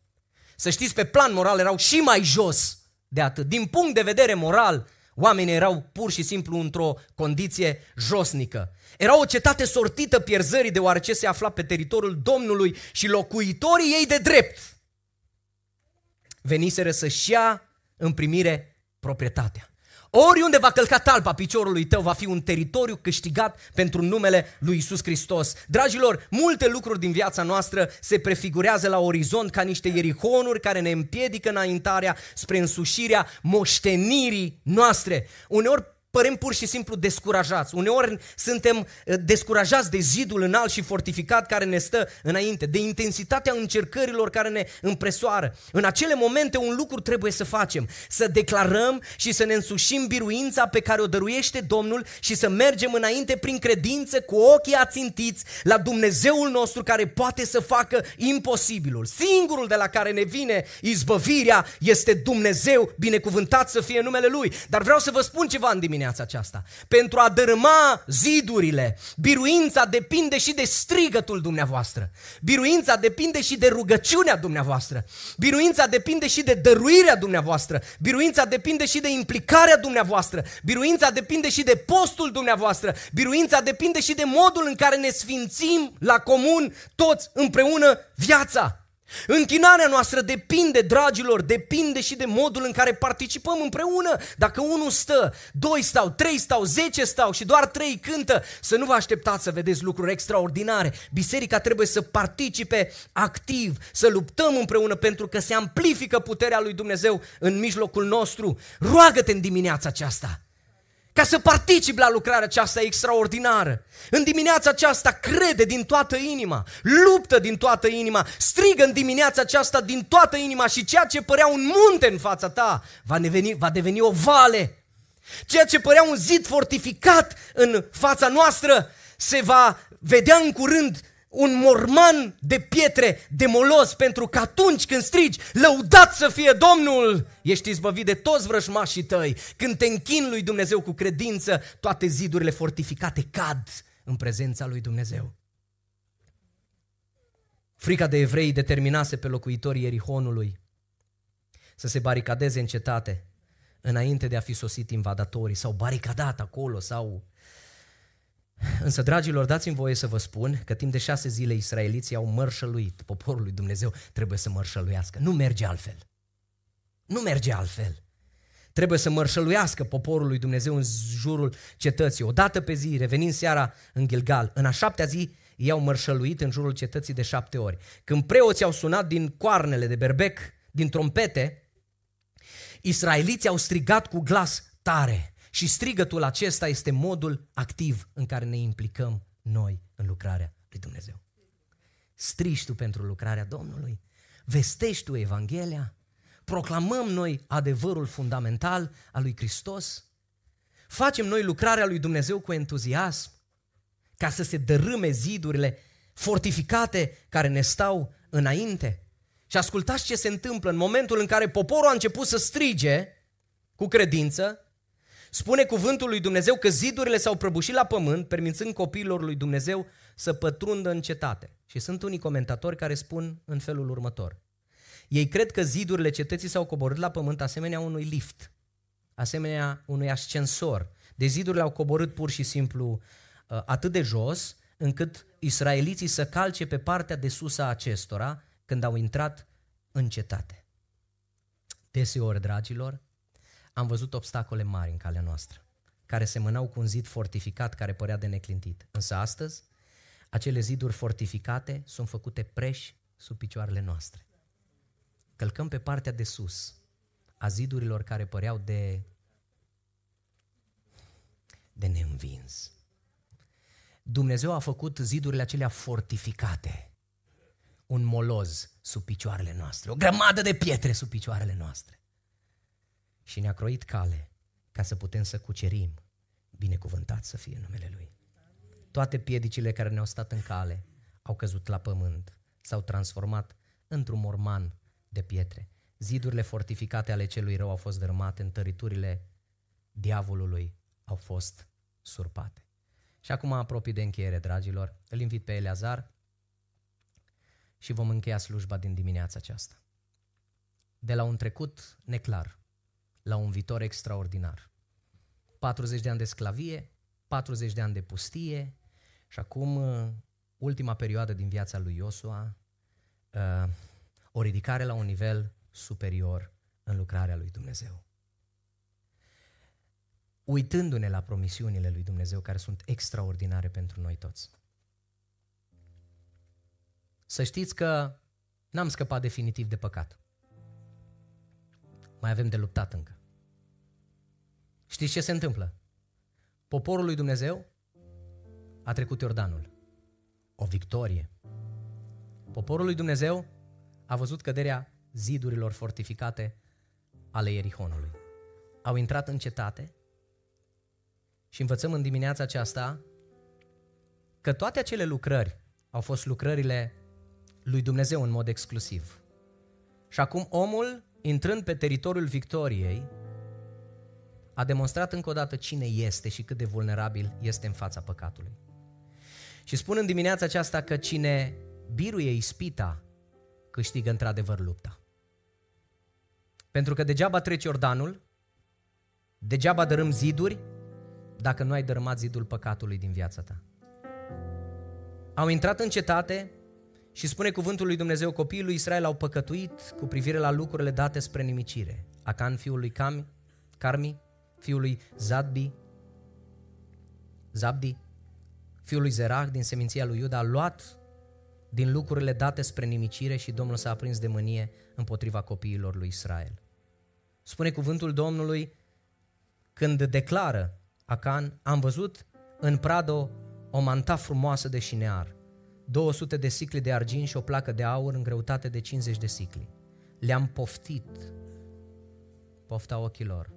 să știți, pe plan moral erau și mai jos de atât. Din punct de vedere moral, oamenii erau pur și simplu într-o condiție josnică. Era o cetate sortită pierzării deoarece se afla pe teritoriul Domnului și locuitorii ei de drept veniseră să-și ia în primire proprietatea. Oriunde va călca talpa piciorului tău, va fi un teritoriu câștigat pentru numele lui Isus Hristos. Dragilor, multe lucruri din viața noastră se prefigurează la orizont ca niște ierihonuri care ne împiedică înaintarea spre însușirea moștenirii noastre. Uneori părem pur și simplu descurajați. Uneori suntem eh, descurajați de zidul înalt și fortificat care ne stă înainte, de intensitatea încercărilor care ne împresoară. În acele momente un lucru trebuie să facem, să declarăm și să ne însușim biruința pe care o dăruiește Domnul și să mergem înainte prin credință cu ochii ațintiți la Dumnezeul nostru care poate să facă imposibilul. Singurul de la care ne vine izbăvirea este Dumnezeu, binecuvântat să fie numele Lui. Dar vreau să vă spun ceva în dimineață dimineața aceasta. Pentru a dărâma zidurile, biruința depinde și de strigătul dumneavoastră. Biruința depinde și de rugăciunea dumneavoastră. Biruința depinde și de dăruirea dumneavoastră. Biruința depinde și de implicarea dumneavoastră. Biruința depinde și de postul dumneavoastră. Biruința depinde și de modul în care ne sfințim la comun toți împreună viața. Închinarea noastră depinde, dragilor, depinde și de modul în care participăm împreună. Dacă unul stă, doi stau, trei stau, zece stau și doar trei cântă, să nu vă așteptați să vedeți lucruri extraordinare. Biserica trebuie să participe activ, să luptăm împreună pentru că se amplifică puterea lui Dumnezeu în mijlocul nostru. Roagă-te în dimineața aceasta ca să participi la lucrarea aceasta extraordinară. În dimineața aceasta crede din toată inima, luptă din toată inima, strigă în dimineața aceasta din toată inima și ceea ce părea un munte în fața ta va deveni, va deveni o vale. Ceea ce părea un zid fortificat în fața noastră se va vedea în curând un morman de pietre de molos pentru că atunci când strigi, lăudat să fie Domnul, ești izbăvit de toți vrăjmașii tăi. Când te închin lui Dumnezeu cu credință, toate zidurile fortificate cad în prezența lui Dumnezeu. Frica de evrei determinase pe locuitorii Erihonului să se baricadeze în cetate înainte de a fi sosit invadatorii, sau baricadat acolo, sau Însă, dragilor, dați-mi voie să vă spun că timp de șase zile israeliții au mărșăluit. Poporul lui Dumnezeu trebuie să mărșăluiască. Nu merge altfel. Nu merge altfel. Trebuie să mărșăluiască poporul lui Dumnezeu în jurul cetății. O dată pe zi, revenind seara în Gilgal, în a șaptea zi, ei au mărșăluit în jurul cetății de șapte ori. Când preoții au sunat din coarnele de berbec, din trompete, israeliții au strigat cu glas tare și strigătul acesta este modul activ în care ne implicăm noi în lucrarea lui Dumnezeu. Striși tu pentru lucrarea Domnului, vestești tu Evanghelia, proclamăm noi adevărul fundamental al lui Hristos, facem noi lucrarea lui Dumnezeu cu entuziasm, ca să se dărâme zidurile fortificate care ne stau înainte. Și ascultați ce se întâmplă în momentul în care poporul a început să strige cu credință, spune cuvântul lui Dumnezeu că zidurile s-au prăbușit la pământ, permițând copiilor lui Dumnezeu să pătrundă în cetate. Și sunt unii comentatori care spun în felul următor. Ei cred că zidurile cetății s-au coborât la pământ asemenea unui lift, asemenea unui ascensor. De zidurile au coborât pur și simplu uh, atât de jos, încât israeliții să calce pe partea de sus a acestora când au intrat în cetate. Deseori, dragilor, am văzut obstacole mari în calea noastră, care semănau cu un zid fortificat care părea de neclintit. Însă astăzi, acele ziduri fortificate sunt făcute preși sub picioarele noastre. Călcăm pe partea de sus a zidurilor care păreau de de neînvins. Dumnezeu a făcut zidurile acelea fortificate. Un moloz sub picioarele noastre, o grămadă de pietre sub picioarele noastre. Și ne-a croit cale ca să putem să cucerim. Binecuvântat să fie numele Lui. Toate piedicile care ne-au stat în cale au căzut la pământ, s-au transformat într-un morman de pietre. Zidurile fortificate ale celui rău au fost dărâmate, întăriturile diavolului au fost surpate. Și acum apropii de încheiere, dragilor, îl invit pe Eleazar și vom încheia slujba din dimineața aceasta. De la un trecut neclar la un viitor extraordinar. 40 de ani de sclavie, 40 de ani de pustie și acum ultima perioadă din viața lui Iosua, uh, o ridicare la un nivel superior în lucrarea lui Dumnezeu uitându-ne la promisiunile lui Dumnezeu care sunt extraordinare pentru noi toți. Să știți că n-am scăpat definitiv de păcat. Mai avem de luptat încă. Știți ce se întâmplă? Poporul lui Dumnezeu a trecut Iordanul. O victorie. Poporul lui Dumnezeu a văzut căderea zidurilor fortificate ale Ierihonului. Au intrat în cetate și învățăm în dimineața aceasta că toate acele lucrări au fost lucrările lui Dumnezeu în mod exclusiv. Și acum omul, intrând pe teritoriul victoriei, a demonstrat încă o dată cine este și cât de vulnerabil este în fața păcatului. Și spun în dimineața aceasta că cine biruie ispita, câștigă într-adevăr lupta. Pentru că degeaba treci Iordanul, degeaba dărâm ziduri, dacă nu ai dărâmat zidul păcatului din viața ta. Au intrat în cetate și spune cuvântul lui Dumnezeu, copiii lui Israel au păcătuit cu privire la lucrurile date spre nimicire. Acan, fiul lui Cam, Carmi, fiul lui Zadbi, Zabdi, fiul lui Zerach din seminția lui Iuda, a luat din lucrurile date spre nimicire și Domnul s-a aprins de mânie împotriva copiilor lui Israel. Spune cuvântul Domnului când declară Acan, am văzut în Prado o manta frumoasă de șinear, 200 de sicli de argint și o placă de aur în greutate de 50 de sicli. Le-am poftit, pofta ochilor.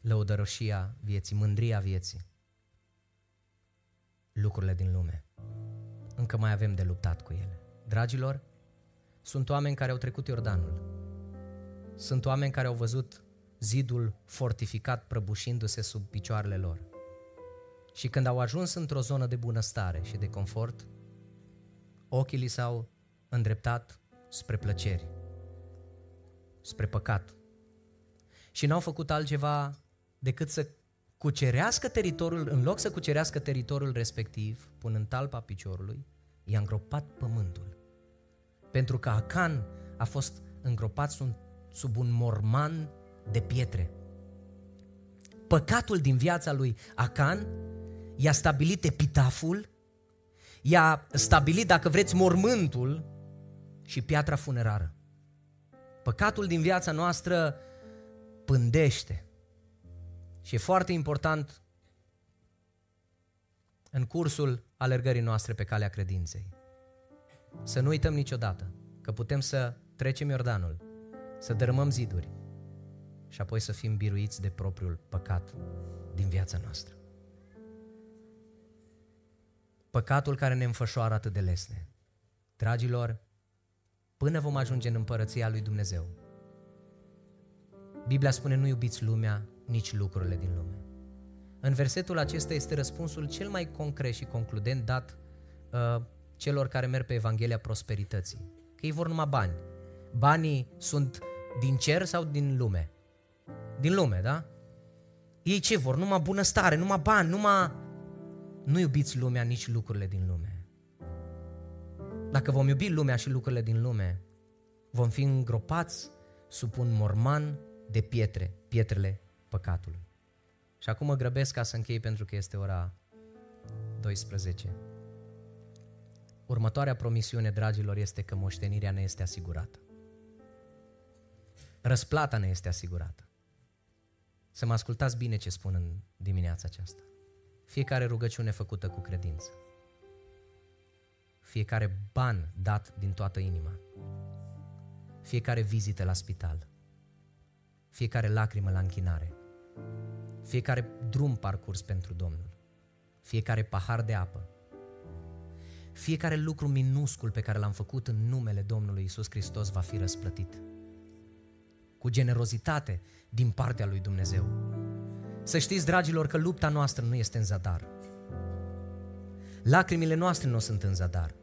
Lăudărășia vieții, mândria vieții. Lucrurile din lume. Încă mai avem de luptat cu ele. Dragilor, sunt oameni care au trecut Iordanul. Sunt oameni care au văzut zidul fortificat prăbușindu-se sub picioarele lor. Și când au ajuns într-o zonă de bunăstare și de confort, ochii li s-au îndreptat spre plăceri, spre păcat. Și n-au făcut altceva decât să cucerească teritoriul, în loc să cucerească teritoriul respectiv, punând talpa piciorului, i-a îngropat pământul. Pentru că Acan a fost îngropat sub un morman de pietre. Păcatul din viața lui Acan i-a stabilit epitaful, i-a stabilit, dacă vreți, mormântul și piatra funerară. Păcatul din viața noastră pândește. Și e foarte important în cursul alergării noastre pe calea credinței. Să nu uităm niciodată că putem să trecem Iordanul, să dărâmăm ziduri și apoi să fim biruiți de propriul păcat din viața noastră. Păcatul care ne înfășoară atât de lesne. Dragilor, până vom ajunge în împărăția lui Dumnezeu, Biblia spune nu iubiți lumea, nici lucrurile din lume. În versetul acesta este răspunsul cel mai concret și concludent dat uh, celor care merg pe Evanghelia prosperității. Că ei vor numai bani. Banii sunt din cer sau din lume? Din lume, da? Ei ce vor? Numai bunăstare, numai bani, numai... Nu iubiți lumea, nici lucrurile din lume. Dacă vom iubi lumea și lucrurile din lume, vom fi îngropați sub un morman de pietre, pietrele păcatului. Și acum mă grăbesc ca să închei pentru că este ora 12. Următoarea promisiune, dragilor, este că moștenirea ne este asigurată. Răsplata ne este asigurată. Să mă ascultați bine ce spun în dimineața aceasta. Fiecare rugăciune făcută cu credință. Fiecare ban dat din toată inima. Fiecare vizită la spital. Fiecare lacrimă la închinare. Fiecare drum parcurs pentru Domnul. Fiecare pahar de apă fiecare lucru minuscul pe care l-am făcut în numele Domnului Isus Hristos va fi răsplătit. Cu generozitate din partea lui Dumnezeu. Să știți, dragilor, că lupta noastră nu este în zadar. Lacrimile noastre nu sunt în zadar.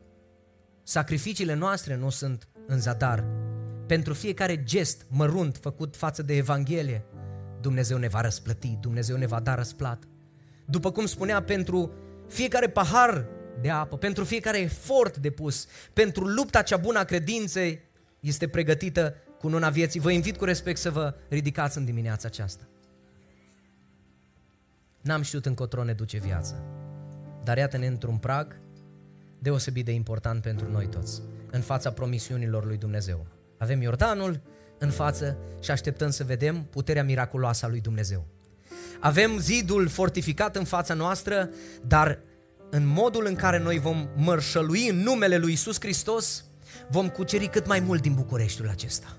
Sacrificiile noastre nu sunt în zadar. Pentru fiecare gest mărunt făcut față de Evanghelie, Dumnezeu ne va răsplăti, Dumnezeu ne va da răsplat. După cum spunea, pentru fiecare pahar de apă, pentru fiecare efort depus, pentru lupta cea bună a credinței, este pregătită cu una vieții. Vă invit cu respect să vă ridicați în dimineața aceasta. N-am știut încotro ne duce viața, dar iată-ne într-un prag deosebit de important pentru noi toți, în fața promisiunilor lui Dumnezeu. Avem Iordanul în față și așteptăm să vedem puterea miraculoasă a lui Dumnezeu. Avem zidul fortificat în fața noastră, dar în modul în care noi vom mărșălui în numele lui Isus Hristos, vom cuceri cât mai mult din Bucureștiul acesta.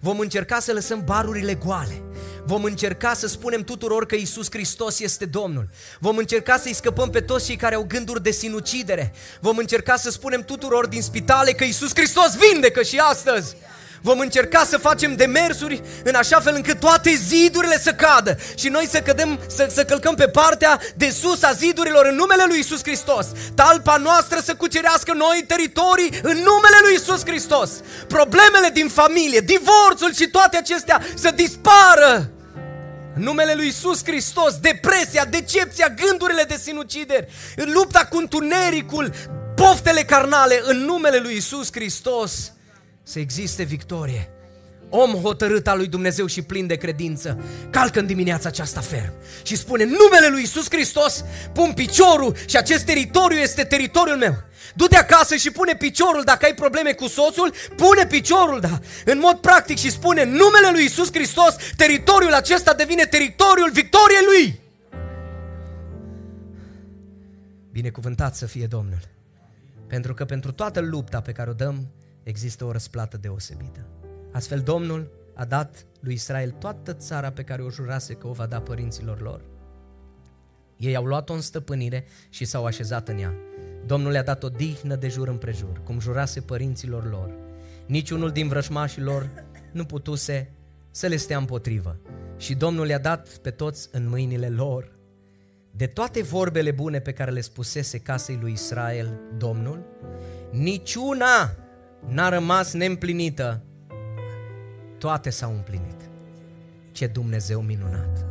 Vom încerca să lăsăm barurile goale. Vom încerca să spunem tuturor că Isus Hristos este Domnul. Vom încerca să-i scăpăm pe toți cei care au gânduri de sinucidere. Vom încerca să spunem tuturor din spitale că Isus Hristos vindecă și astăzi. Vom încerca să facem demersuri în așa fel încât toate zidurile să cadă și noi să cădem, să, să călcăm pe partea de sus a zidurilor în numele lui Isus Hristos. Talpa noastră să cucerească noi teritorii în numele lui Isus Hristos. Problemele din familie, divorțul și toate acestea să dispară în numele lui Isus Hristos, depresia, decepția, gândurile de sinucideri, în lupta cu întunericul, poftele carnale, în numele lui Isus Hristos să existe victorie. Om hotărât al lui Dumnezeu și plin de credință, calcă în dimineața aceasta ferm și spune numele lui Isus Hristos, pun piciorul și acest teritoriu este teritoriul meu. Du-te acasă și pune piciorul dacă ai probleme cu soțul, pune piciorul, da, în mod practic și spune numele lui Isus Hristos, teritoriul acesta devine teritoriul victoriei lui. Binecuvântat să fie Domnul, pentru că pentru toată lupta pe care o dăm, există o răsplată deosebită. Astfel Domnul a dat lui Israel toată țara pe care o jurase că o va da părinților lor. Ei au luat-o în stăpânire și s-au așezat în ea. Domnul le-a dat o dihnă de jur împrejur, cum jurase părinților lor. Niciunul din vrășmașii lor nu putuse să le stea împotrivă. Și Domnul le-a dat pe toți în mâinile lor. De toate vorbele bune pe care le spusese casei lui Israel Domnul, niciuna n-a rămas neîmplinită, toate s-au împlinit. Ce Dumnezeu minunat!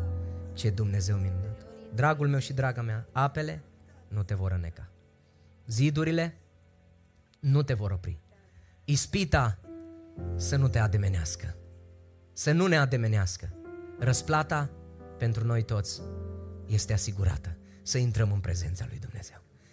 Ce Dumnezeu minunat! Dragul meu și draga mea, apele nu te vor îneca. Zidurile nu te vor opri. Ispita să nu te ademenească. Să nu ne ademenească. Răsplata pentru noi toți este asigurată. Să intrăm în prezența lui Dumnezeu.